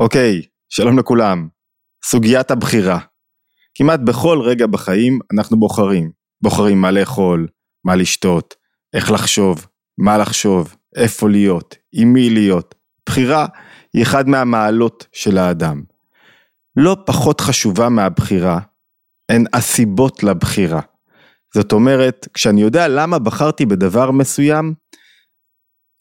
אוקיי, שלום לכולם. סוגיית הבחירה. כמעט בכל רגע בחיים אנחנו בוחרים. בוחרים מה לאכול, מה לשתות, איך לחשוב, מה לחשוב, איפה להיות, עם מי להיות. בחירה היא אחד מהמעלות של האדם. לא פחות חשובה מהבחירה הן הסיבות לבחירה. זאת אומרת, כשאני יודע למה בחרתי בדבר מסוים,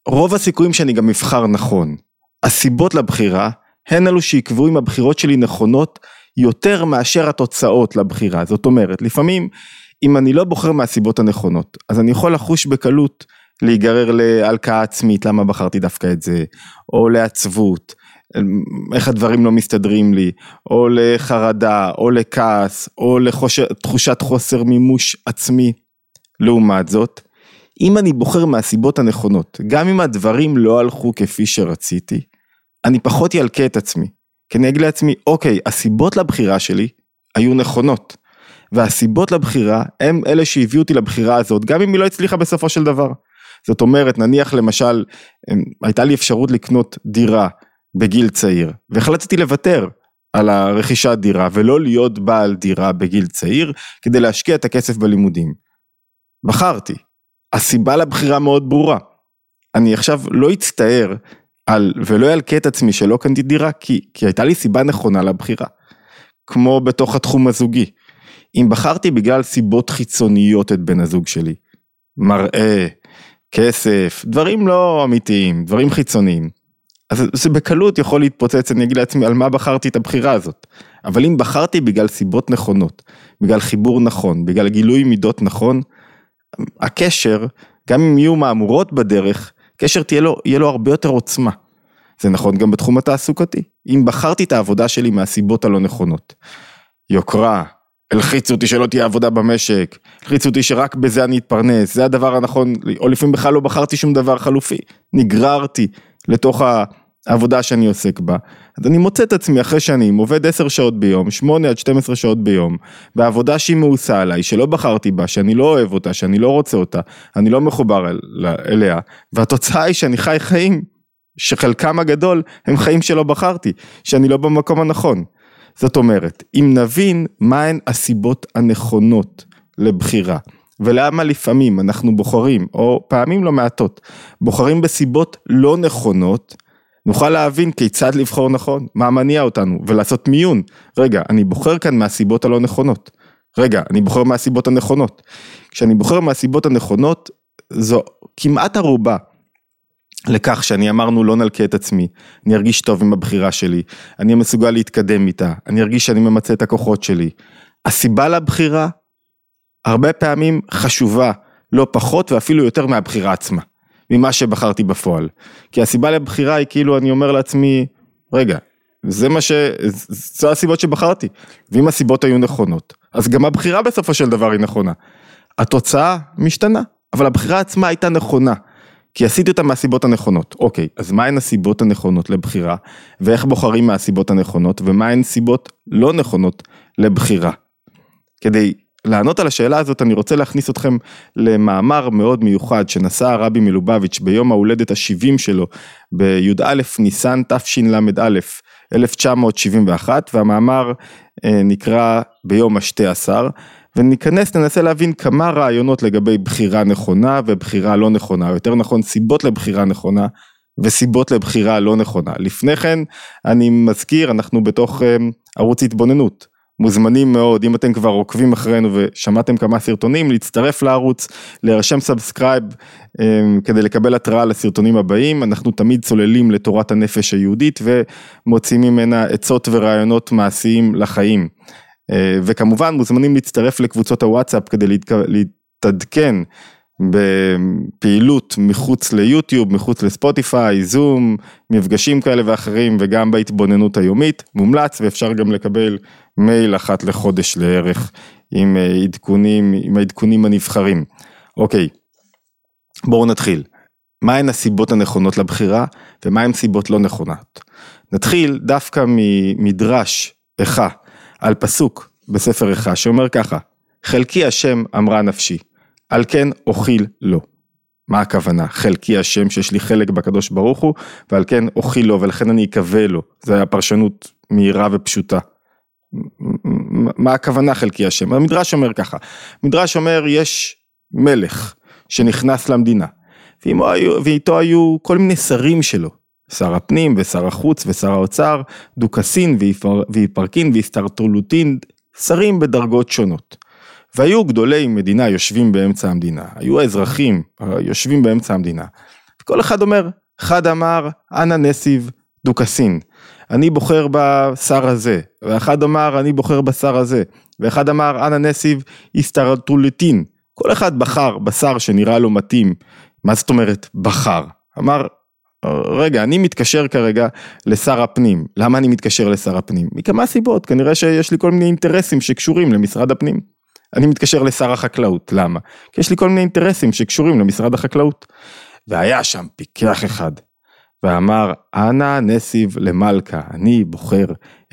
רוב הסיכויים שאני גם אבחר נכון. הסיבות לבחירה הן אלו שיקבעו אם הבחירות שלי נכונות יותר מאשר התוצאות לבחירה. זאת אומרת, לפעמים אם אני לא בוחר מהסיבות הנכונות, אז אני יכול לחוש בקלות להיגרר להלקאה עצמית, למה בחרתי דווקא את זה, או לעצבות, איך הדברים לא מסתדרים לי, או לחרדה, או לכעס, או לתחושת חוסר מימוש עצמי. לעומת זאת, אם אני בוחר מהסיבות הנכונות, גם אם הדברים לא הלכו כפי שרציתי, אני פחות ילקה את עצמי. כי אני אגיד לעצמי, אוקיי, הסיבות לבחירה שלי היו נכונות. והסיבות לבחירה הם אלה שהביאו אותי לבחירה הזאת, גם אם היא לא הצליחה בסופו של דבר. זאת אומרת, נניח למשל, אמ, הייתה לי אפשרות לקנות דירה בגיל צעיר, והחלטתי לוותר על הרכישת דירה ולא להיות בעל דירה בגיל צעיר, כדי להשקיע את הכסף בלימודים. בחרתי. הסיבה לבחירה מאוד ברורה. אני עכשיו לא אצטער על, ולא אלקה את עצמי שלא קנתי דירה, כי, כי הייתה לי סיבה נכונה לבחירה. כמו בתוך התחום הזוגי. אם בחרתי בגלל סיבות חיצוניות את בן הזוג שלי, מראה, כסף, דברים לא אמיתיים, דברים חיצוניים, אז זה בקלות יכול להתפוצץ, אני אגיד לעצמי על מה בחרתי את הבחירה הזאת. אבל אם בחרתי בגלל סיבות נכונות, בגלל חיבור נכון, בגלל גילוי מידות נכון, הקשר, גם אם יהיו מהמורות בדרך, קשר תהיה לו, יהיה לו הרבה יותר עוצמה. זה נכון גם בתחום התעסוקתי. אם בחרתי את העבודה שלי מהסיבות הלא נכונות, יוקרה, הלחיצו אותי שלא תהיה עבודה במשק, הלחיצו אותי שרק בזה אני אתפרנס, זה הדבר הנכון, או לפעמים בכלל לא בחרתי שום דבר חלופי, נגררתי לתוך העבודה שאני עוסק בה. אז אני מוצא את עצמי אחרי שנים, עובד 10 שעות ביום, 8 עד 12 שעות ביום, בעבודה שהיא מאוסה עליי, שלא בחרתי בה, שאני לא אוהב אותה, שאני לא רוצה אותה, אני לא מחובר אל, אליה, והתוצאה היא שאני חי חיים שחלקם הגדול הם חיים שלא בחרתי, שאני לא במקום הנכון. זאת אומרת, אם נבין מהן הסיבות הנכונות לבחירה, ולמה לפעמים אנחנו בוחרים, או פעמים לא מעטות, בוחרים בסיבות לא נכונות, נוכל להבין כיצד לבחור נכון, מה מניע אותנו, ולעשות מיון. רגע, אני בוחר כאן מהסיבות הלא נכונות. רגע, אני בוחר מהסיבות הנכונות. כשאני בוחר מהסיבות הנכונות, זו כמעט ערובה לכך שאני אמרנו לא נלקה את עצמי, אני ארגיש טוב עם הבחירה שלי, אני מסוגל להתקדם איתה, אני ארגיש שאני ממצה את הכוחות שלי. הסיבה לבחירה, הרבה פעמים חשובה, לא פחות ואפילו יותר מהבחירה עצמה, ממה שבחרתי בפועל. כי הסיבה לבחירה היא כאילו אני אומר לעצמי, רגע, זה מה ש... זו הסיבות שבחרתי, ואם הסיבות היו נכונות, אז גם הבחירה בסופו של דבר היא נכונה. התוצאה משתנה, אבל הבחירה עצמה הייתה נכונה. כי עשיתי אותה מהסיבות הנכונות. אוקיי, אז מהן הסיבות הנכונות לבחירה, ואיך בוחרים מהסיבות הנכונות, ומהן סיבות לא נכונות לבחירה. כדי לענות על השאלה הזאת, אני רוצה להכניס אתכם למאמר מאוד מיוחד שנשא הרבי מלובביץ' ביום ההולדת ה-70 שלו, בי"א ניסן תשל"א, 1971, והמאמר אה, נקרא ביום השתי עשר. וניכנס, ננסה להבין כמה רעיונות לגבי בחירה נכונה ובחירה לא נכונה, יותר נכון סיבות לבחירה נכונה וסיבות לבחירה לא נכונה. לפני כן, אני מזכיר, אנחנו בתוך אממ, ערוץ התבוננות. מוזמנים מאוד, אם אתם כבר עוקבים אחרינו ושמעתם כמה סרטונים, להצטרף לערוץ, להירשם subscribe אממ, כדי לקבל התראה לסרטונים הבאים. אנחנו תמיד צוללים לתורת הנפש היהודית ומוצאים ממנה עצות ורעיונות מעשיים לחיים. אה, וכמובן מוזמנים להצטרף לקבוצות הוואטסאפ כדי להתעדכן בפעילות מחוץ ליוטיוב, מחוץ לספוטיפיי, זום, מפגשים כאלה ואחרים וגם בהתבוננות היומית, מומלץ ואפשר גם לקבל מייל אחת לחודש לערך עם אה, עדכונים, עם העדכונים הנבחרים. אוקיי, בואו נתחיל. מהן הסיבות הנכונות לבחירה ומהן סיבות לא נכונות. נתחיל דווקא ממדרש איכה על פסוק בספר איכה שאומר ככה, חלקי השם אמרה נפשי, על כן אוכיל לו. מה הכוונה? חלקי השם שיש לי חלק בקדוש ברוך הוא, ועל כן אוכי לו ולכן אני אקווה לו. זו הפרשנות מהירה ופשוטה. מה הכוונה חלקי השם? המדרש אומר ככה, המדרש אומר יש מלך שנכנס למדינה, ואיתו היו כל מיני שרים שלו, שר הפנים ושר החוץ ושר האוצר, דוכסין ויפרקין והסתרטולוטין, שרים בדרגות שונות. והיו גדולי מדינה יושבים באמצע המדינה, היו האזרחים יושבים באמצע המדינה. כל אחד אומר, אחד אמר אנא נסיב דוכסין, אני בוחר בשר הזה, ואחד אמר אני בוחר בשר הזה, ואחד אמר אנא נסיב הסתרטולטין, כל אחד בחר בשר שנראה לו מתאים, מה זאת אומרת בחר? אמר רגע, אני מתקשר כרגע לשר הפנים, למה אני מתקשר לשר הפנים? מכמה סיבות, כנראה שיש לי כל מיני אינטרסים שקשורים למשרד הפנים. אני מתקשר לשר החקלאות, למה? כי יש לי כל מיני אינטרסים שקשורים למשרד החקלאות. והיה שם פיקח אחד, ואמר, אנא נסיב למלכה, אני בוחר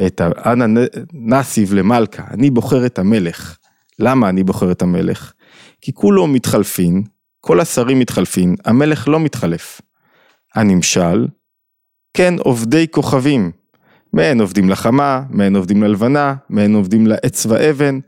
את ה... אנא נסיב למלכה, אני בוחר את המלך. למה אני בוחר את המלך? כי כולו מתחלפין, כל השרים מתחלפין, המלך לא מתחלף. הנמשל, כן עובדי כוכבים, מהן עובדים לחמה, מהן עובדים ללבנה, מהן עובדים לעץ ואבן,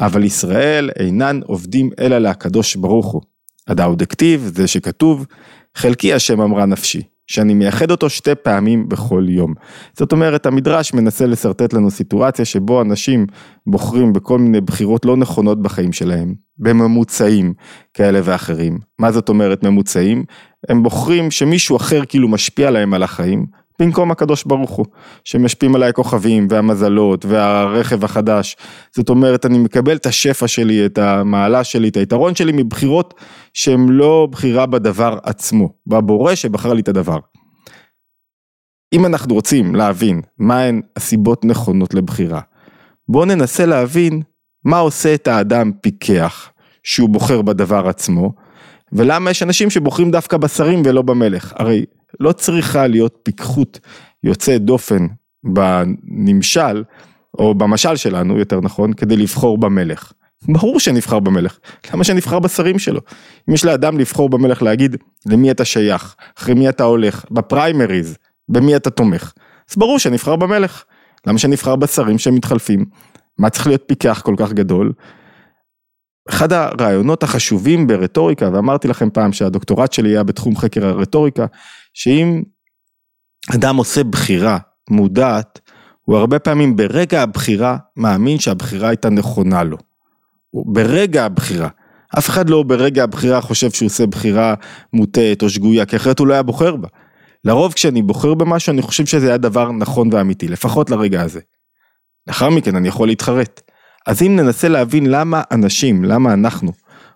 אבל ישראל אינן עובדים אלא להקדוש ברוך הוא. הדאו דכתיב, זה שכתוב, חלקי השם אמרה נפשי, שאני מייחד אותו שתי פעמים בכל יום. זאת אומרת, המדרש מנסה לשרטט לנו סיטואציה שבו אנשים בוחרים בכל מיני בחירות לא נכונות בחיים שלהם, בממוצעים כאלה ואחרים. מה זאת אומרת ממוצעים? הם בוחרים שמישהו אחר כאילו משפיע להם על החיים, במקום הקדוש ברוך הוא, שמשפיעים עליי הכוכבים והמזלות והרכב החדש. זאת אומרת, אני מקבל את השפע שלי, את המעלה שלי, את היתרון שלי מבחירות שהן לא בחירה בדבר עצמו, בבורא שבחר לי את הדבר. אם אנחנו רוצים להבין מהן הסיבות נכונות לבחירה, בואו ננסה להבין מה עושה את האדם פיקח, שהוא בוחר בדבר עצמו, ולמה יש אנשים שבוחרים דווקא בשרים ולא במלך. הרי לא צריכה להיות פיקחות יוצאת דופן בנמשל, או במשל שלנו יותר נכון, כדי לבחור במלך. ברור שנבחר במלך, למה שנבחר בשרים שלו? אם יש לאדם לבחור במלך להגיד למי אתה שייך, אחרי מי אתה הולך, בפריימריז, במי אתה תומך, אז ברור שנבחר במלך. למה שנבחר בשרים שמתחלפים? מה צריך להיות פיקח כל כך גדול? אחד הרעיונות החשובים ברטוריקה, ואמרתי לכם פעם שהדוקטורט שלי היה בתחום חקר הרטוריקה, שאם אדם עושה בחירה מודעת, הוא הרבה פעמים ברגע הבחירה מאמין שהבחירה הייתה נכונה לו. ברגע הבחירה. אף אחד לא ברגע הבחירה חושב שהוא עושה בחירה מוטעת או שגויה, כי אחרת הוא לא היה בוחר בה. לרוב כשאני בוחר במשהו אני חושב שזה היה דבר נכון ואמיתי, לפחות לרגע הזה. לאחר מכן אני יכול להתחרט. אז אם ננסה להבין למה אנשים, למה אנחנו,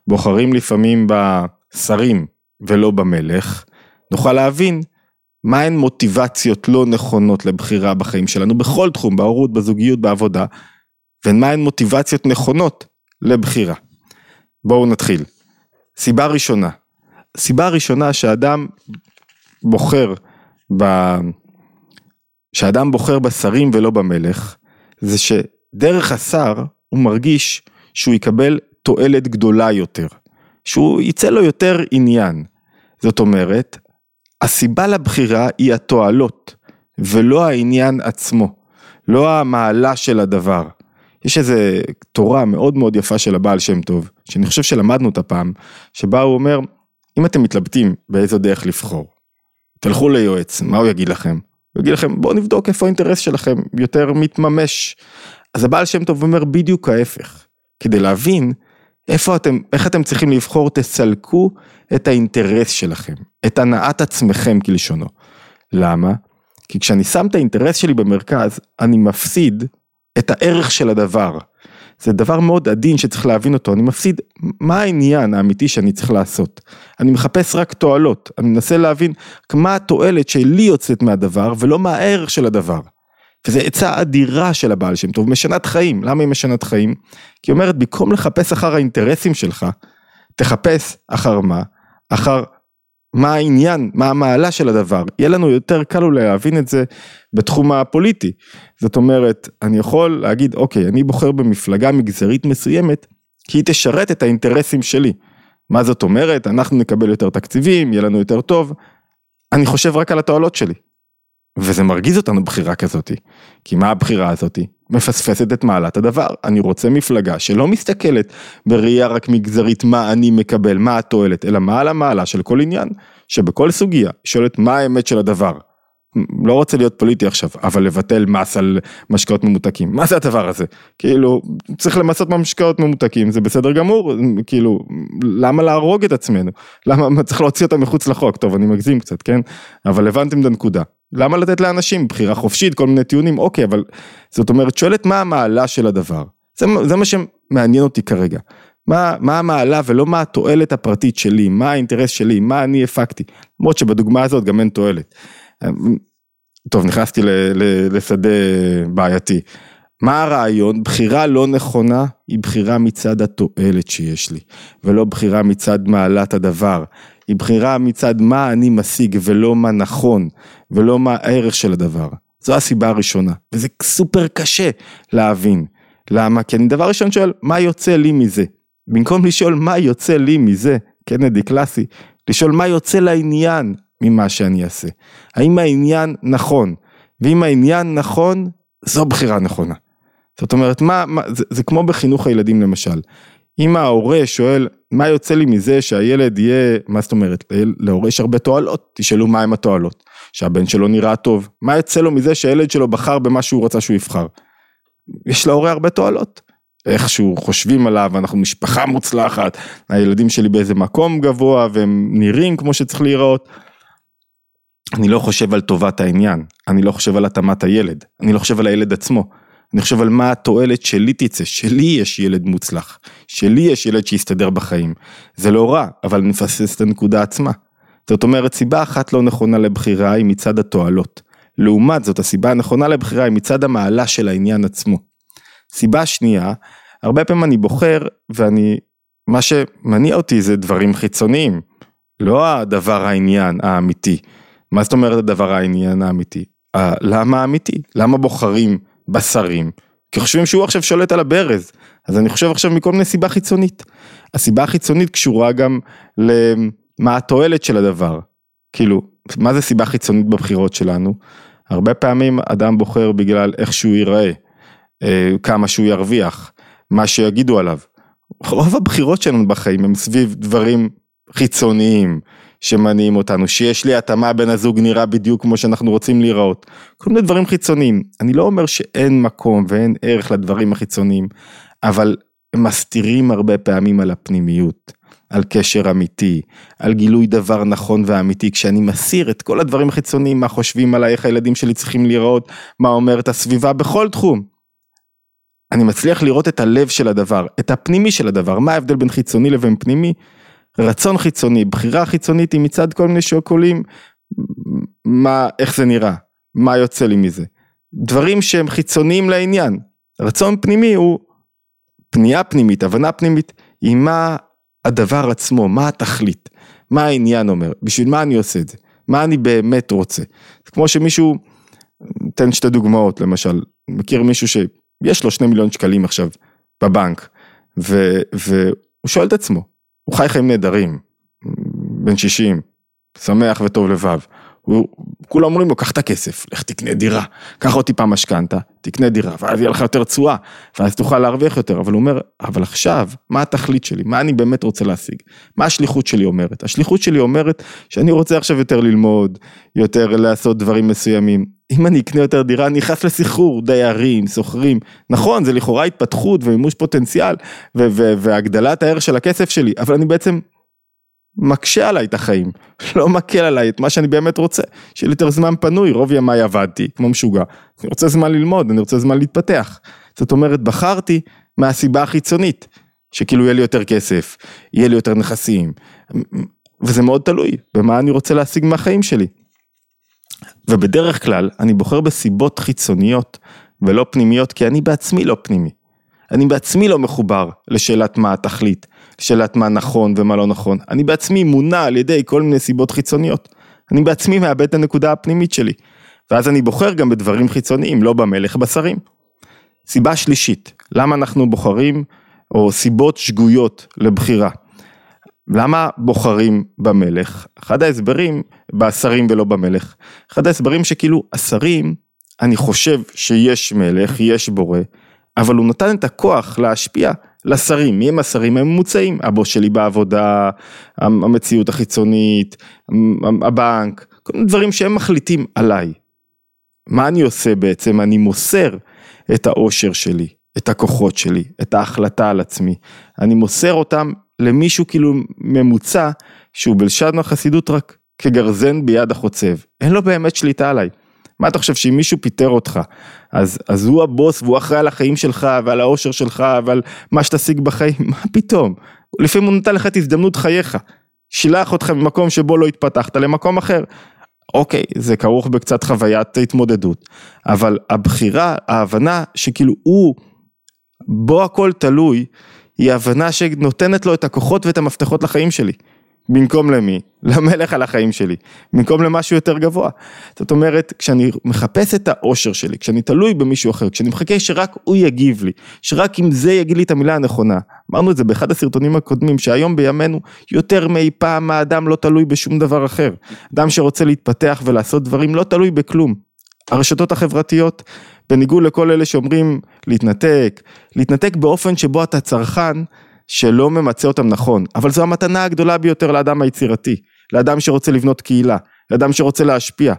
בוחרים לפעמים בשרים ולא במלך, נוכל להבין מהן מוטיבציות לא נכונות לבחירה בחיים שלנו בכל תחום, בהורות, בזוגיות, בעבודה, ומהן מוטיבציות נכונות לבחירה. בואו נתחיל. סיבה ראשונה, סיבה ראשונה שאדם בוחר ב... שאדם בוחר בשרים ולא במלך, זה שדרך השר הוא מרגיש שהוא יקבל תועלת גדולה יותר, שהוא יצא לו יותר עניין. זאת אומרת, הסיבה לבחירה היא התועלות, ולא העניין עצמו, לא המעלה של הדבר. יש איזה תורה מאוד מאוד יפה של הבעל שם טוב, שאני חושב שלמדנו אותה פעם, שבה הוא אומר, אם אתם מתלבטים באיזו דרך לבחור, תלכו ליועץ, מה הוא יגיד לכם? הוא יגיד לכם, בואו נבדוק איפה האינטרס שלכם יותר מתממש. אז הבעל שם טוב אומר בדיוק ההפך. כדי להבין איפה אתם, איך אתם צריכים לבחור, תסלקו את האינטרס שלכם, את הנעת עצמכם כלשונו. למה? כי כשאני שם את האינטרס שלי במרכז, אני מפסיד את הערך של הדבר. זה דבר מאוד עדין שצריך להבין אותו, אני מפסיד מה העניין האמיתי שאני צריך לעשות. אני מחפש רק תועלות, אני מנסה להבין מה התועלת שלי יוצאת מהדבר ולא מה הערך של הדבר. וזו עצה אדירה של הבעל שם טוב, משנת חיים. למה היא משנת חיים? כי היא אומרת, במקום לחפש אחר האינטרסים שלך, תחפש אחר מה? אחר מה העניין, מה המעלה של הדבר. יהיה לנו יותר קל אולי להבין את זה בתחום הפוליטי. זאת אומרת, אני יכול להגיד, אוקיי, אני בוחר במפלגה מגזרית מסוימת, כי היא תשרת את האינטרסים שלי. מה זאת אומרת? אנחנו נקבל יותר תקציבים, יהיה לנו יותר טוב. אני חושב רק על התועלות שלי. וזה מרגיז אותנו בחירה כזאתי. כי מה הבחירה הזאתי? מפספסת את מעלת הדבר. אני רוצה מפלגה שלא מסתכלת בראייה רק מגזרית מה אני מקבל, מה התועלת, אלא מה על המעלה של כל עניין, שבכל סוגיה שואלת מה האמת של הדבר. לא רוצה להיות פוליטי עכשיו, אבל לבטל מס על משקאות ממותקים, מה זה הדבר הזה? כאילו, צריך למסות משקאות ממותקים, זה בסדר גמור, כאילו, למה להרוג את עצמנו? למה צריך להוציא אותם מחוץ לחוק? טוב, אני מגזים קצת, כן? אבל הבנתם את הנקודה. למה לתת לאנשים בחירה חופשית, כל מיני טיעונים, אוקיי, אבל זאת אומרת, שואלת מה המעלה של הדבר. זה, זה מה שמעניין אותי כרגע. מה, מה המעלה ולא מה התועלת הפרטית שלי, מה האינטרס שלי, מה אני הפקתי. למרות שבדוגמה הזאת גם אין תועלת. טוב, נכנסתי לשדה בעייתי. מה הרעיון? בחירה לא נכונה היא בחירה מצד התועלת שיש לי, ולא בחירה מצד מעלת הדבר. היא בחירה מצד מה אני משיג ולא מה נכון, ולא מה הערך של הדבר. זו הסיבה הראשונה, וזה סופר קשה להבין. למה? כי אני דבר ראשון שואל, מה יוצא לי מזה? במקום לשאול מה יוצא לי מזה, קנדי קלאסי, לשאול מה יוצא לעניין ממה שאני אעשה. האם העניין נכון? ואם העניין נכון, זו בחירה נכונה. זאת אומרת, מה, מה זה, זה כמו בחינוך הילדים למשל. אם ההורה שואל, מה יוצא לי מזה שהילד יהיה, מה זאת אומרת, להורה יש הרבה תועלות, תשאלו מה הם התועלות. שהבן שלו נראה טוב, מה יוצא לו מזה שהילד שלו בחר במה שהוא רצה שהוא יבחר. יש להורה הרבה תועלות. איכשהו חושבים עליו, אנחנו משפחה מוצלחת, הילדים שלי באיזה מקום גבוה והם נראים כמו שצריך להיראות. אני לא חושב על טובת העניין, אני לא חושב על התאמת הילד, אני לא חושב על הילד עצמו, אני חושב על מה התועלת שלי תצא, שלי יש ילד מוצלח, שלי יש ילד שיסתדר בחיים. זה לא רע, אבל נפסס את הנקודה עצמה. זאת אומרת, סיבה אחת לא נכונה לבחירה היא מצד התועלות. לעומת זאת, הסיבה הנכונה לבחירה היא מצד המעלה של העניין עצמו. סיבה שנייה, הרבה פעמים אני בוחר ואני, מה שמניע אותי זה דברים חיצוניים, לא הדבר העניין האמיתי. מה זאת אומרת הדבר העניין האמיתי? למה האמיתי? למה בוחרים בשרים? כי חושבים שהוא עכשיו שולט על הברז, אז אני חושב עכשיו מכל מיני סיבה חיצונית. הסיבה החיצונית קשורה גם למה התועלת של הדבר. כאילו, מה זה סיבה חיצונית בבחירות שלנו? הרבה פעמים אדם בוחר בגלל איך שהוא ייראה, אה, כמה שהוא ירוויח, מה שיגידו עליו. רוב הבחירות שלנו בחיים הם סביב דברים חיצוניים, שמניעים אותנו, שיש לי התאמה בין הזוג נראה בדיוק כמו שאנחנו רוצים להיראות. כל מיני דברים חיצוניים. אני לא אומר שאין מקום ואין ערך לדברים החיצוניים, אבל הם מסתירים הרבה פעמים על הפנימיות, על קשר אמיתי, על גילוי דבר נכון ואמיתי. כשאני מסיר את כל הדברים החיצוניים, מה חושבים עליי, איך הילדים שלי צריכים להיראות, מה אומרת הסביבה בכל תחום. אני מצליח לראות את הלב של הדבר, את הפנימי של הדבר, מה ההבדל בין חיצוני לבין פנימי? רצון חיצוני, בחירה חיצונית היא מצד כל מיני שוקולים, מה, איך זה נראה, מה יוצא לי מזה. דברים שהם חיצוניים לעניין. רצון פנימי הוא פנייה פנימית, הבנה פנימית, היא מה הדבר עצמו, מה התכלית, מה העניין אומר, בשביל מה אני עושה את זה, מה אני באמת רוצה. כמו שמישהו, תן שתי דוגמאות למשל, מכיר מישהו שיש לו שני מיליון שקלים עכשיו בבנק, ו, והוא שואל את עצמו, הוא חי חיים נהדרים, בן 60, שמח וטוב לבב. הוא, כולם אומרים לו, קח את הכסף, לך תקנה דירה, קח עוד טיפה משכנתה, תקנה דירה, ואז יהיה לך יותר תשואה, ואז תוכל להרוויח יותר, אבל הוא אומר, אבל עכשיו, מה התכלית שלי, מה אני באמת רוצה להשיג, מה השליחות שלי אומרת, השליחות שלי אומרת שאני רוצה עכשיו יותר ללמוד, יותר לעשות דברים מסוימים, אם אני אקנה יותר דירה, אני נכנס לסחרור, דיירים, שוכרים, נכון, זה לכאורה התפתחות ומימוש פוטנציאל, והגדלת הערך של הכסף שלי, אבל אני בעצם מקשה עליי את החיים, לא מקל עליי את מה שאני באמת רוצה, שיהיה לי יותר זמן פנוי, רוב ימיי עבדתי כמו משוגע, אני רוצה זמן ללמוד, אני רוצה זמן להתפתח, זאת אומרת בחרתי מהסיבה החיצונית, שכאילו יהיה לי יותר כסף, יהיה לי יותר נכסים, וזה מאוד תלוי במה אני רוצה להשיג מהחיים שלי. ובדרך כלל אני בוחר בסיבות חיצוניות ולא פנימיות כי אני בעצמי לא פנימי. אני בעצמי לא מחובר לשאלת מה התכלית, לשאלת מה נכון ומה לא נכון. אני בעצמי מונע על ידי כל מיני סיבות חיצוניות. אני בעצמי מאבד את הנקודה הפנימית שלי. ואז אני בוחר גם בדברים חיצוניים, לא במלך בשרים. סיבה שלישית, למה אנחנו בוחרים, או סיבות שגויות לבחירה. למה בוחרים במלך? אחד ההסברים, בשרים ולא במלך, אחד ההסברים שכאילו השרים, אני חושב שיש מלך, יש בורא, אבל הוא נתן את הכוח להשפיע לשרים, מי הם השרים הממוצעים? הבוס שלי בעבודה, המציאות החיצונית, הבנק, כל מיני דברים שהם מחליטים עליי. מה אני עושה בעצם? אני מוסר את האושר שלי, את הכוחות שלי, את ההחלטה על עצמי. אני מוסר אותם למישהו כאילו ממוצע, שהוא בלשון החסידות רק כגרזן ביד החוצב. אין לו באמת שליטה עליי. מה אתה חושב שאם מישהו פיטר אותך, אז, אז הוא הבוס והוא אחראי על החיים שלך ועל האושר שלך ועל מה שתשיג בחיים, מה פתאום? לפעמים הוא נתן לך את הזדמנות חייך, שילח אותך ממקום שבו לא התפתחת למקום אחר. אוקיי, זה כרוך בקצת חוויית התמודדות, אבל הבחירה, ההבנה שכאילו הוא, בו הכל תלוי, היא הבנה שנותנת לו את הכוחות ואת המפתחות לחיים שלי. במקום למי? למלך על החיים שלי, במקום למשהו יותר גבוה. זאת אומרת, כשאני מחפש את האושר שלי, כשאני תלוי במישהו אחר, כשאני מחכה שרק הוא יגיב לי, שרק אם זה יגיד לי את המילה הנכונה, אמרנו את זה באחד הסרטונים הקודמים, שהיום בימינו יותר מאי פעם האדם לא תלוי בשום דבר אחר. אדם שרוצה להתפתח ולעשות דברים לא תלוי בכלום. הרשתות החברתיות, בניגוד לכל אלה שאומרים להתנתק, להתנתק באופן שבו אתה צרכן, שלא ממצה אותם נכון, אבל זו המתנה הגדולה ביותר לאדם היצירתי, לאדם שרוצה לבנות קהילה, לאדם שרוצה להשפיע.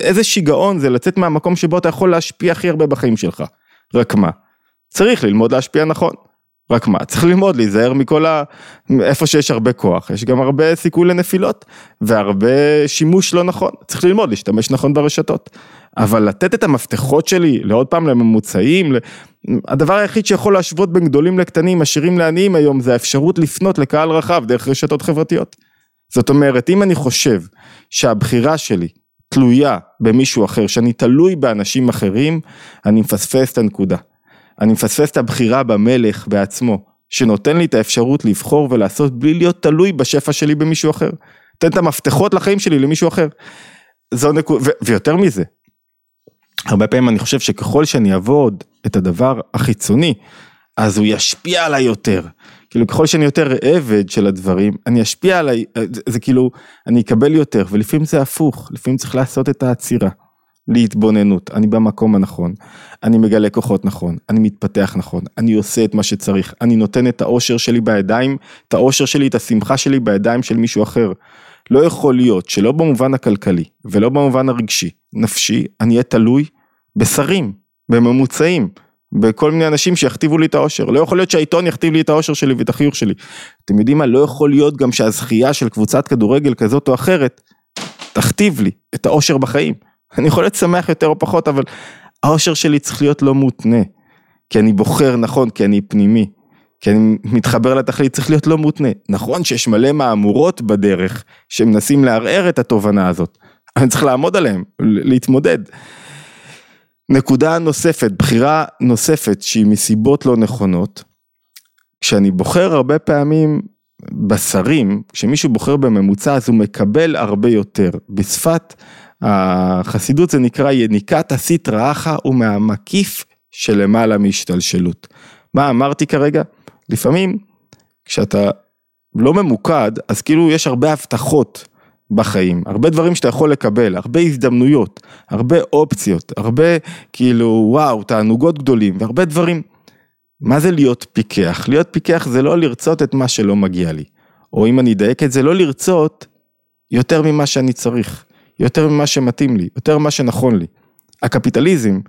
איזה שיגעון זה לצאת מהמקום שבו אתה יכול להשפיע הכי הרבה בחיים שלך. רק מה? צריך ללמוד להשפיע נכון. רק מה, צריך ללמוד להיזהר מכל ה... איפה שיש הרבה כוח, יש גם הרבה סיכוי לנפילות והרבה שימוש לא נכון, צריך ללמוד להשתמש נכון ברשתות. אבל לתת את המפתחות שלי לעוד פעם לממוצעים, הדבר היחיד שיכול להשוות בין גדולים לקטנים, עשירים לעניים היום, זה האפשרות לפנות לקהל רחב דרך רשתות חברתיות. זאת אומרת, אם אני חושב שהבחירה שלי תלויה במישהו אחר, שאני תלוי באנשים אחרים, אני מפספס את הנקודה. אני מפספס את הבחירה במלך בעצמו, שנותן לי את האפשרות לבחור ולעשות בלי להיות תלוי בשפע שלי במישהו אחר. תן את המפתחות לחיים שלי למישהו אחר. זו נקודה, ויותר מזה, הרבה פעמים אני חושב שככל שאני אעבוד את הדבר החיצוני, אז הוא ישפיע עליי יותר. כאילו ככל שאני יותר עבד של הדברים, אני אשפיע עליי, זה, זה כאילו, אני אקבל יותר, ולפעמים זה הפוך, לפעמים צריך לעשות את העצירה. להתבוננות, אני במקום הנכון, אני מגלה כוחות נכון, אני מתפתח נכון, אני עושה את מה שצריך, אני נותן את האושר שלי בידיים, את האושר שלי, את השמחה שלי בידיים של מישהו אחר. לא יכול להיות שלא במובן הכלכלי ולא במובן הרגשי, נפשי, אני אהיה תלוי בשרים, בממוצעים, בכל מיני אנשים שיכתיבו לי את האושר. לא יכול להיות שהעיתון יכתיב לי את האושר שלי ואת החיוך שלי. אתם יודעים מה? לא יכול להיות גם שהזכייה של קבוצת כדורגל כזאת או אחרת תכתיב לי את האושר בחיים. אני יכול להיות שמח יותר או פחות, אבל האושר שלי צריך להיות לא מותנה. כי אני בוחר נכון, כי אני פנימי. כי אני מתחבר לתכלית, צריך להיות לא מותנה. נכון שיש מלא מהמורות בדרך שמנסים לערער את התובנה הזאת. אני צריך לעמוד עליהם, להתמודד. נקודה נוספת, בחירה נוספת שהיא מסיבות לא נכונות, כשאני בוחר הרבה פעמים בשרים, כשמישהו בוחר בממוצע אז הוא מקבל הרבה יותר. בשפת החסידות זה נקרא יניקת הסטרא אחא ומהמקיף שלמעלה מהשתלשלות. מה אמרתי כרגע? לפעמים כשאתה לא ממוקד אז כאילו יש הרבה הבטחות בחיים, הרבה דברים שאתה יכול לקבל, הרבה הזדמנויות, הרבה אופציות, הרבה כאילו וואו תענוגות גדולים והרבה דברים. מה זה להיות פיקח? להיות פיקח זה לא לרצות את מה שלא מגיע לי, או אם אני אדייק את זה לא לרצות יותר ממה שאני צריך, יותר ממה שמתאים לי, יותר ממה שנכון לי. הקפיטליזם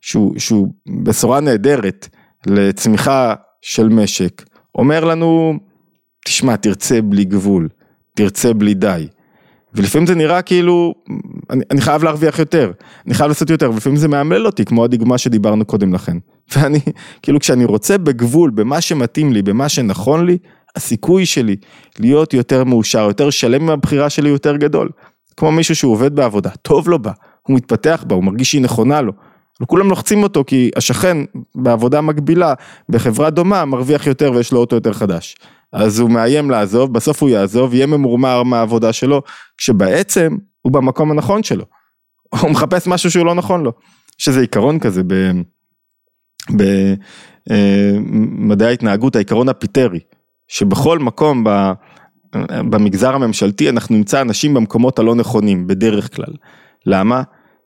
שהוא, שהוא בשורה נהדרת לצמיחה של משק, אומר לנו תשמע תרצה בלי גבול, תרצה בלי די. ולפעמים זה נראה כאילו, אני, אני חייב להרוויח יותר, אני חייב לעשות יותר, ולפעמים זה מאמלל אותי, כמו הדוגמה שדיברנו קודם לכן. ואני, כאילו כשאני רוצה בגבול, במה שמתאים לי, במה שנכון לי, הסיכוי שלי להיות יותר מאושר, יותר שלם מהבחירה שלי יותר גדול. כמו מישהו שהוא עובד בעבודה, טוב לו בה, הוא מתפתח בה, הוא מרגיש שהיא נכונה לו. וכולם לוחצים אותו כי השכן בעבודה מקבילה, בחברה דומה, מרוויח יותר ויש לו אוטו יותר חדש. אז הוא מאיים לעזוב, בסוף הוא יעזוב, יהיה ממורמר מהעבודה שלו, כשבעצם הוא במקום הנכון שלו. הוא מחפש משהו שהוא לא נכון לו. יש איזה עיקרון כזה במדעי אה, ההתנהגות, העיקרון הפיטרי, שבכל מקום במגזר הממשלתי אנחנו נמצא אנשים במקומות הלא נכונים, בדרך כלל. למה?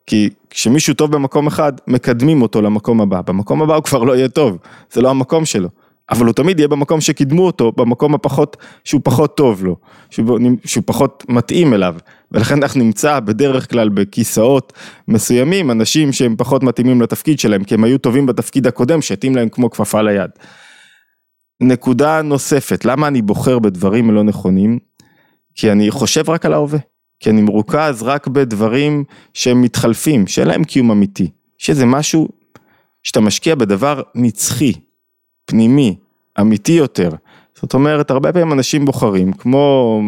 כי כשמישהו טוב במקום אחד, מקדמים אותו למקום הבא. במקום הבא הוא כבר לא יהיה טוב, זה לא המקום שלו. אבל הוא תמיד יהיה במקום שקידמו אותו, במקום הפחות, שהוא פחות טוב לו, שהוא, שהוא פחות מתאים אליו. ולכן אנחנו נמצא בדרך כלל בכיסאות מסוימים, אנשים שהם פחות מתאימים לתפקיד שלהם, כי הם היו טובים בתפקיד הקודם, שהתאים להם כמו כפפה ליד. נקודה נוספת, למה אני בוחר בדברים לא נכונים? כי אני חושב רק על ההווה. כי אני מרוכז רק בדברים שהם מתחלפים, שאין להם קיום אמיתי. שזה משהו שאתה משקיע בדבר נצחי, פנימי, אמיתי יותר. זאת אומרת, הרבה פעמים אנשים בוחרים, כמו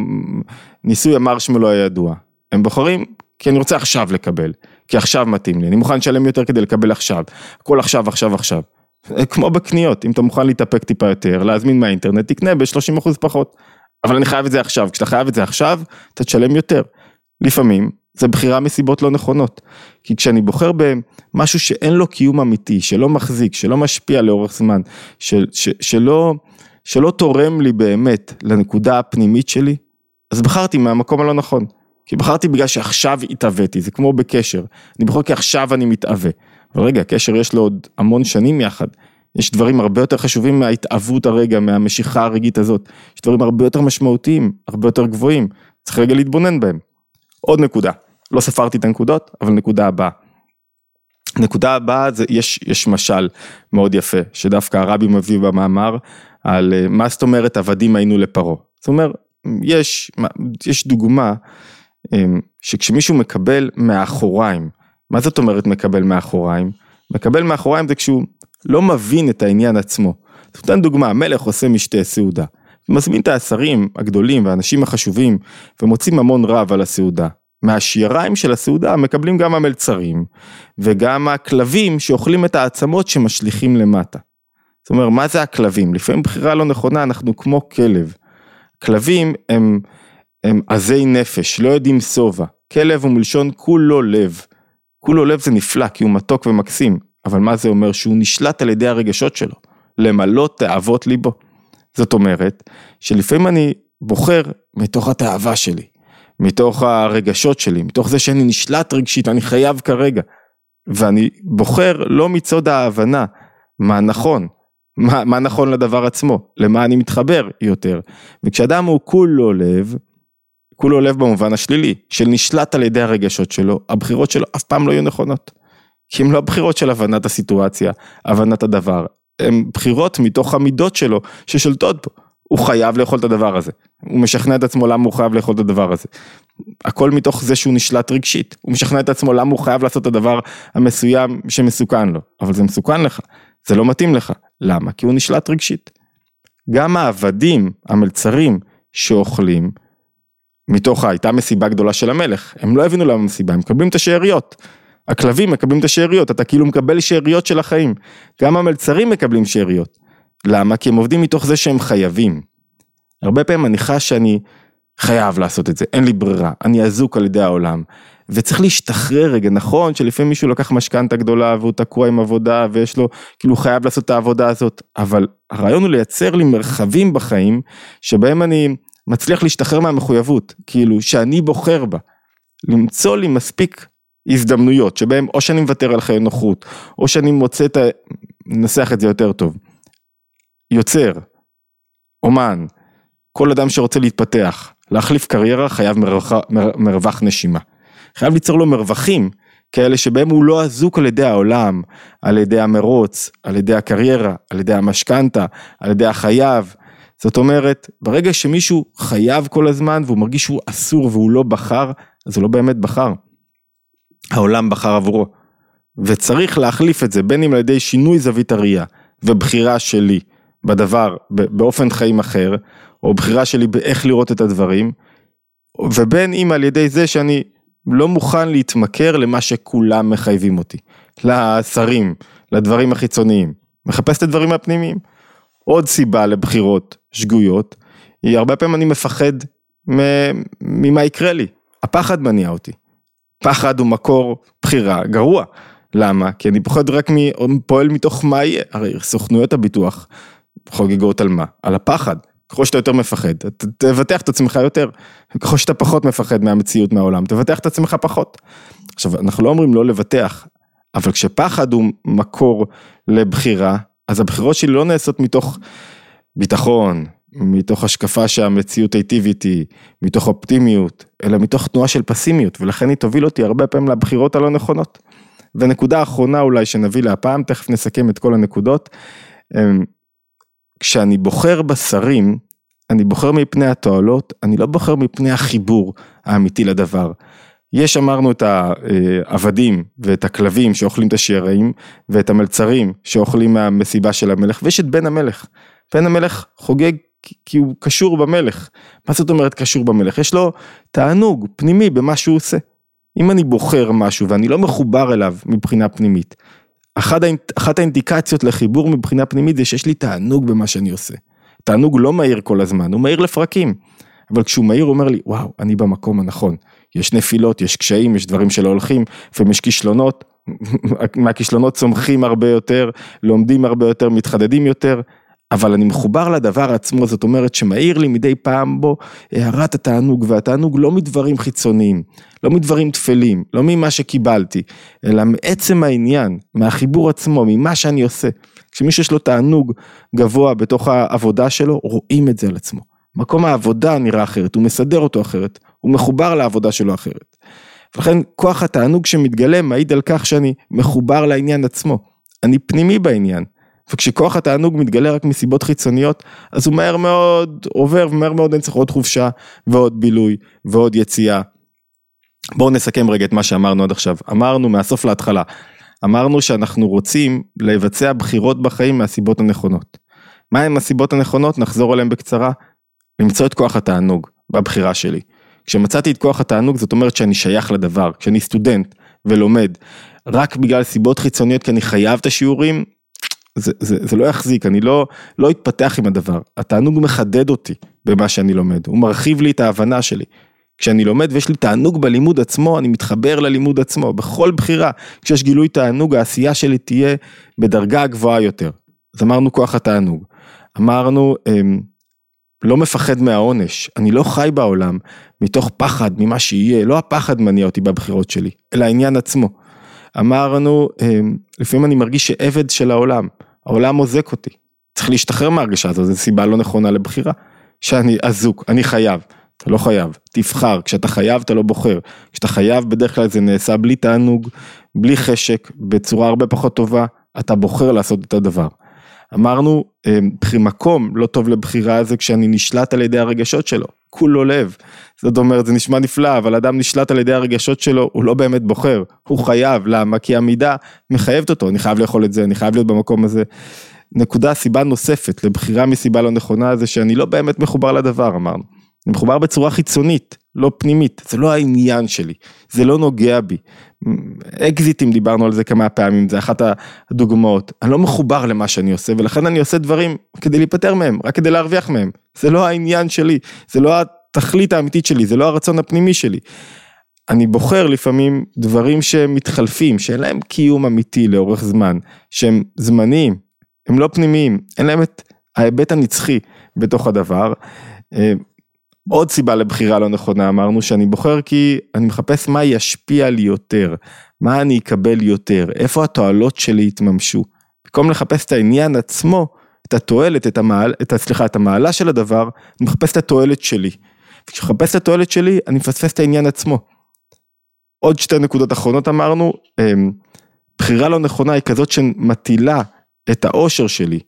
ניסוי המרשמלו הידוע, הם בוחרים כי אני רוצה עכשיו לקבל, כי עכשיו מתאים לי, אני מוכן לשלם יותר כדי לקבל עכשיו, הכל עכשיו, עכשיו, עכשיו. כמו בקניות, אם אתה מוכן להתאפק טיפה יותר, להזמין מהאינטרנט, תקנה ב-30% פחות. אבל אני חייב את זה עכשיו, כשאתה חייב את זה עכשיו, אתה תשלם יותר. לפעמים זה בחירה מסיבות לא נכונות. כי כשאני בוחר במשהו שאין לו קיום אמיתי, שלא מחזיק, שלא משפיע לאורך זמן, של, ש, שלא, שלא תורם לי באמת לנקודה הפנימית שלי, אז בחרתי מהמקום הלא נכון. כי בחרתי בגלל שעכשיו התאוויתי, זה כמו בקשר, אני בוחר כי עכשיו אני מתאווה. אבל רגע, הקשר יש לו עוד המון שנים יחד. יש דברים הרבה יותר חשובים מההתאהבות הרגע, מהמשיכה הרגעית הזאת. יש דברים הרבה יותר משמעותיים, הרבה יותר גבוהים. צריך רגע להתבונן בהם. עוד נקודה, לא ספרתי את הנקודות, אבל נקודה הבאה. נקודה הבאה זה, יש, יש משל מאוד יפה, שדווקא הרבי מביא במאמר, על אה, מה זאת אומרת עבדים היינו לפרעה. זאת אומרת, יש, יש דוגמה אמ, שכשמישהו מקבל מאחוריים, מה זאת אומרת מקבל מאחוריים? מקבל מאחוריים זה כשהוא לא מבין את העניין עצמו. נותן דוגמה, המלך עושה משתה סעודה. מזמין את השרים הגדולים והאנשים החשובים ומוצאים המון רב על הסעודה. מהשיריים של הסעודה מקבלים גם המלצרים וגם הכלבים שאוכלים את העצמות שמשליכים למטה. זאת אומרת, מה זה הכלבים? לפעמים בחירה לא נכונה, אנחנו כמו כלב. כלבים הם, הם עזי נפש, לא יודעים שובע. כלב הוא מלשון כולו לב. כולו לב זה נפלא כי הוא מתוק ומקסים, אבל מה זה אומר? שהוא נשלט על ידי הרגשות שלו, למלא תאוות ליבו. זאת אומרת, שלפעמים אני בוחר מתוך התאווה שלי, מתוך הרגשות שלי, מתוך זה שאני נשלט רגשית, אני חייב כרגע, ואני בוחר לא מצוד ההבנה מה נכון, מה, מה נכון לדבר עצמו, למה אני מתחבר יותר. וכשאדם הוא כולו לב, כולו לב במובן השלילי, של נשלט על ידי הרגשות שלו, הבחירות שלו אף פעם לא יהיו נכונות. כי הן לא בחירות של הבנת הסיטואציה, הבנת הדבר, הן בחירות מתוך המידות שלו ששולטות בו. הוא חייב לאכול את הדבר הזה. הוא משכנע את עצמו למה הוא חייב לאכול את הדבר הזה. הכל מתוך זה שהוא נשלט רגשית. הוא משכנע את עצמו למה הוא חייב לעשות את הדבר המסוים שמסוכן לו. אבל זה מסוכן לך, זה לא מתאים לך. למה? כי הוא נשלט רגשית. גם העבדים, המלצרים שאוכלים, מתוך הייתה מסיבה גדולה של המלך, הם לא הבינו למה מסיבה, הם מקבלים את השאריות. הכלבים מקבלים את השאריות, אתה כאילו מקבל שאריות של החיים. גם המלצרים מקבלים שאריות. למה? כי הם עובדים מתוך זה שהם חייבים. הרבה פעמים אני חש שאני חייב לעשות את זה, אין לי ברירה, אני אזוק על ידי העולם. וצריך להשתחרר רגע, נכון שלפעמים מישהו לקח משכנתה גדולה והוא תקוע עם עבודה ויש לו, כאילו הוא חייב לעשות את העבודה הזאת, אבל הרעיון הוא לייצר לי מרחבים בחיים שבהם אני מצליח להשתחרר מהמחויבות, כאילו שאני בוחר בה. למצוא לי מספיק הזדמנויות שבהם או שאני מוותר על חיי נוחות, או שאני מוצא את ה... ננסח את זה יותר טוב. יוצר, אומן, כל אדם שרוצה להתפתח, להחליף קריירה חייב מרווח, מר, מרווח נשימה. חייב ליצור לו מרווחים כאלה שבהם הוא לא אזוק על ידי העולם, על ידי המרוץ, על ידי הקריירה, על ידי המשכנתה, על ידי החייב. זאת אומרת, ברגע שמישהו חייב כל הזמן והוא מרגיש שהוא אסור והוא לא בחר, אז הוא לא באמת בחר. העולם בחר עבורו. וצריך להחליף את זה, בין אם על ידי שינוי זווית הראייה ובחירה שלי בדבר באופן חיים אחר, או בחירה שלי באיך לראות את הדברים, ובין אם על ידי זה שאני לא מוכן להתמכר למה שכולם מחייבים אותי, לשרים, לדברים החיצוניים, מחפש את הדברים הפנימיים. עוד סיבה לבחירות שגויות, היא הרבה פעמים אני מפחד ממה יקרה לי, הפחד מניע אותי. פחד הוא מקור בחירה גרוע. למה? כי אני פוחד רק מ... פועל מתוך מה יהיה, הרי סוכנויות הביטוח חוגגות על מה? על הפחד. ככל שאתה יותר מפחד, תבטח את עצמך יותר, ככל שאתה פחות מפחד מהמציאות מהעולם, תבטח את עצמך פחות. עכשיו, אנחנו לא אומרים לא לבטח, אבל כשפחד הוא מקור לבחירה, אז הבחירות שלי לא נעשות מתוך ביטחון, מתוך השקפה שהמציאות היטיב איתי, מתוך אופטימיות, אלא מתוך תנועה של פסימיות, ולכן היא תוביל אותי הרבה פעמים לבחירות הלא נכונות. ונקודה אחרונה אולי שנביא להפעם, תכף נסכם את כל הנקודות. אמ, כשאני בוחר בשרים, אני בוחר מפני התועלות, אני לא בוחר מפני החיבור האמיתי לדבר. יש אמרנו את העבדים ואת הכלבים שאוכלים את השייראים ואת המלצרים שאוכלים מהמסיבה של המלך ויש את בן המלך. בן המלך חוגג כי הוא קשור במלך. מה זאת אומרת קשור במלך? יש לו תענוג פנימי במה שהוא עושה. אם אני בוחר משהו ואני לא מחובר אליו מבחינה פנימית, אחת. אחת האינדיקציות לחיבור מבחינה פנימית זה שיש לי תענוג במה שאני עושה. תענוג לא מהיר כל הזמן, הוא מהיר לפרקים. אבל כשהוא מהיר הוא אומר לי, וואו, אני במקום הנכון. יש נפילות, יש קשיים, יש דברים שלא הולכים, לפעמים יש כישלונות, מהכישלונות צומחים הרבה יותר, לומדים הרבה יותר, מתחדדים יותר, אבל אני מחובר לדבר עצמו, זאת אומרת שמאיר לי מדי פעם בו הערת התענוג, והתענוג לא מדברים חיצוניים, לא מדברים טפלים, לא ממה שקיבלתי, אלא מעצם העניין, מהחיבור עצמו, ממה שאני עושה. כשמישהו יש לו תענוג גבוה בתוך העבודה שלו, רואים את זה על עצמו. מקום העבודה נראה אחרת, הוא מסדר אותו אחרת, הוא מחובר לעבודה שלו אחרת. ולכן כוח התענוג שמתגלה מעיד על כך שאני מחובר לעניין עצמו, אני פנימי בעניין. וכשכוח התענוג מתגלה רק מסיבות חיצוניות, אז הוא מהר מאוד עובר ומהר מאוד אני צריך עוד חופשה ועוד בילוי ועוד יציאה. בואו נסכם רגע את מה שאמרנו עד עכשיו. אמרנו מהסוף להתחלה, אמרנו שאנחנו רוצים לבצע בחירות בחיים מהסיבות הנכונות. מהם הסיבות הנכונות? נחזור עליהן בקצרה. למצוא את כוח התענוג בבחירה שלי. כשמצאתי את כוח התענוג זאת אומרת שאני שייך לדבר, כשאני סטודנט ולומד רק בגלל סיבות חיצוניות כי אני חייב את השיעורים, זה, זה, זה לא יחזיק, אני לא, לא אתפתח עם הדבר. התענוג מחדד אותי במה שאני לומד, הוא מרחיב לי את ההבנה שלי. כשאני לומד ויש לי תענוג בלימוד עצמו, אני מתחבר ללימוד עצמו, בכל בחירה. כשיש גילוי תענוג, העשייה שלי תהיה בדרגה גבוהה יותר. אז אמרנו כוח התענוג. אמרנו, אמ, לא מפחד מהעונש, אני לא חי בעולם מתוך פחד ממה שיהיה, לא הפחד מניע אותי בבחירות שלי, אלא העניין עצמו. אמרנו, אמ, לפעמים אני מרגיש שעבד של העולם, העולם מוזק אותי. צריך להשתחרר מהרגשה הזו, זו סיבה לא נכונה לבחירה. שאני אזוק, אני חייב. אתה לא חייב, תבחר, כשאתה חייב אתה לא בוחר, כשאתה חייב בדרך כלל זה נעשה בלי תענוג, בלי חשק, בצורה הרבה פחות טובה, אתה בוחר לעשות את הדבר. אמרנו, אמ, מקום לא טוב לבחירה זה כשאני נשלט על ידי הרגשות שלו, כולו לב. זאת אומרת, זה נשמע נפלא, אבל אדם נשלט על ידי הרגשות שלו, הוא לא באמת בוחר, הוא חייב, למה? כי המידה מחייבת אותו, אני חייב לאכול את זה, אני חייב להיות במקום הזה. נקודה, סיבה נוספת לבחירה מסיבה לא נכונה זה שאני לא באמת מחובר לדבר, אמרנו. אני מחובר בצורה חיצונית, לא פנימית, זה לא העניין שלי, זה לא נוגע בי. אקזיטים דיברנו על זה כמה פעמים, זה אחת הדוגמאות. אני לא מחובר למה שאני עושה ולכן אני עושה דברים כדי להיפטר מהם, רק כדי להרוויח מהם. זה לא העניין שלי, זה לא התכלית האמיתית שלי, זה לא הרצון הפנימי שלי. אני בוחר לפעמים דברים שהם מתחלפים, שאין להם קיום אמיתי לאורך זמן, שהם זמניים, הם לא פנימיים, אין להם את ההיבט הנצחי בתוך הדבר. עוד סיבה לבחירה לא נכונה אמרנו שאני בוחר כי אני מחפש מה ישפיע לי יותר, מה אני אקבל יותר, איפה התועלות שלי יתממשו. במקום לחפש את העניין עצמו, את התועלת, את המעלה, את, סליחה, את המעלה של הדבר, אני מחפש את התועלת שלי. וכשמחפש את התועלת שלי, אני מפספס את העניין עצמו. עוד שתי נקודות אחרונות אמרנו, אמ, בחירה לא נכונה היא כזאת שמטילה את האושר שלי,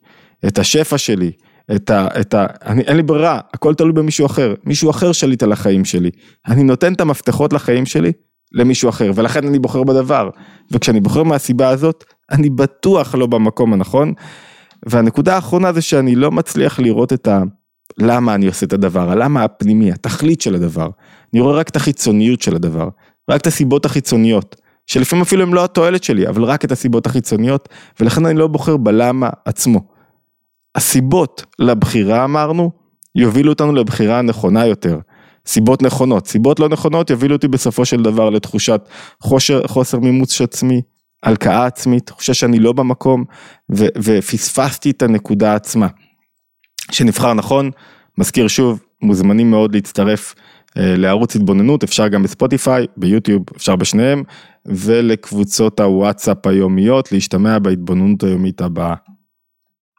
את השפע שלי, את ה... את ה אני, אין לי ברירה, הכל תלוי במישהו אחר, מישהו אחר שליט על החיים שלי. אני נותן את המפתחות לחיים שלי למישהו אחר, ולכן אני בוחר בדבר. וכשאני בוחר מהסיבה הזאת, אני בטוח לא במקום הנכון. והנקודה האחרונה זה שאני לא מצליח לראות את ה... למה אני עושה את הדבר, הלמה הפנימי, התכלית של הדבר. אני רואה רק את החיצוניות של הדבר, רק את הסיבות החיצוניות, שלפעמים אפילו הם לא התועלת שלי, אבל רק את הסיבות החיצוניות, ולכן אני לא בוחר בלמה עצמו. הסיבות לבחירה אמרנו, יובילו אותנו לבחירה הנכונה יותר. סיבות נכונות, סיבות לא נכונות יובילו אותי בסופו של דבר לתחושת חושר, חוסר מימוץ עצמי, הלקאה עצמית, תחושה שאני לא במקום ו- ופספסתי את הנקודה עצמה. שנבחר נכון, מזכיר שוב, מוזמנים מאוד להצטרף אה, לערוץ התבוננות, אפשר גם בספוטיפיי, ביוטיוב, אפשר בשניהם, ולקבוצות הוואטסאפ היומיות, להשתמע בהתבוננות היומית הבאה.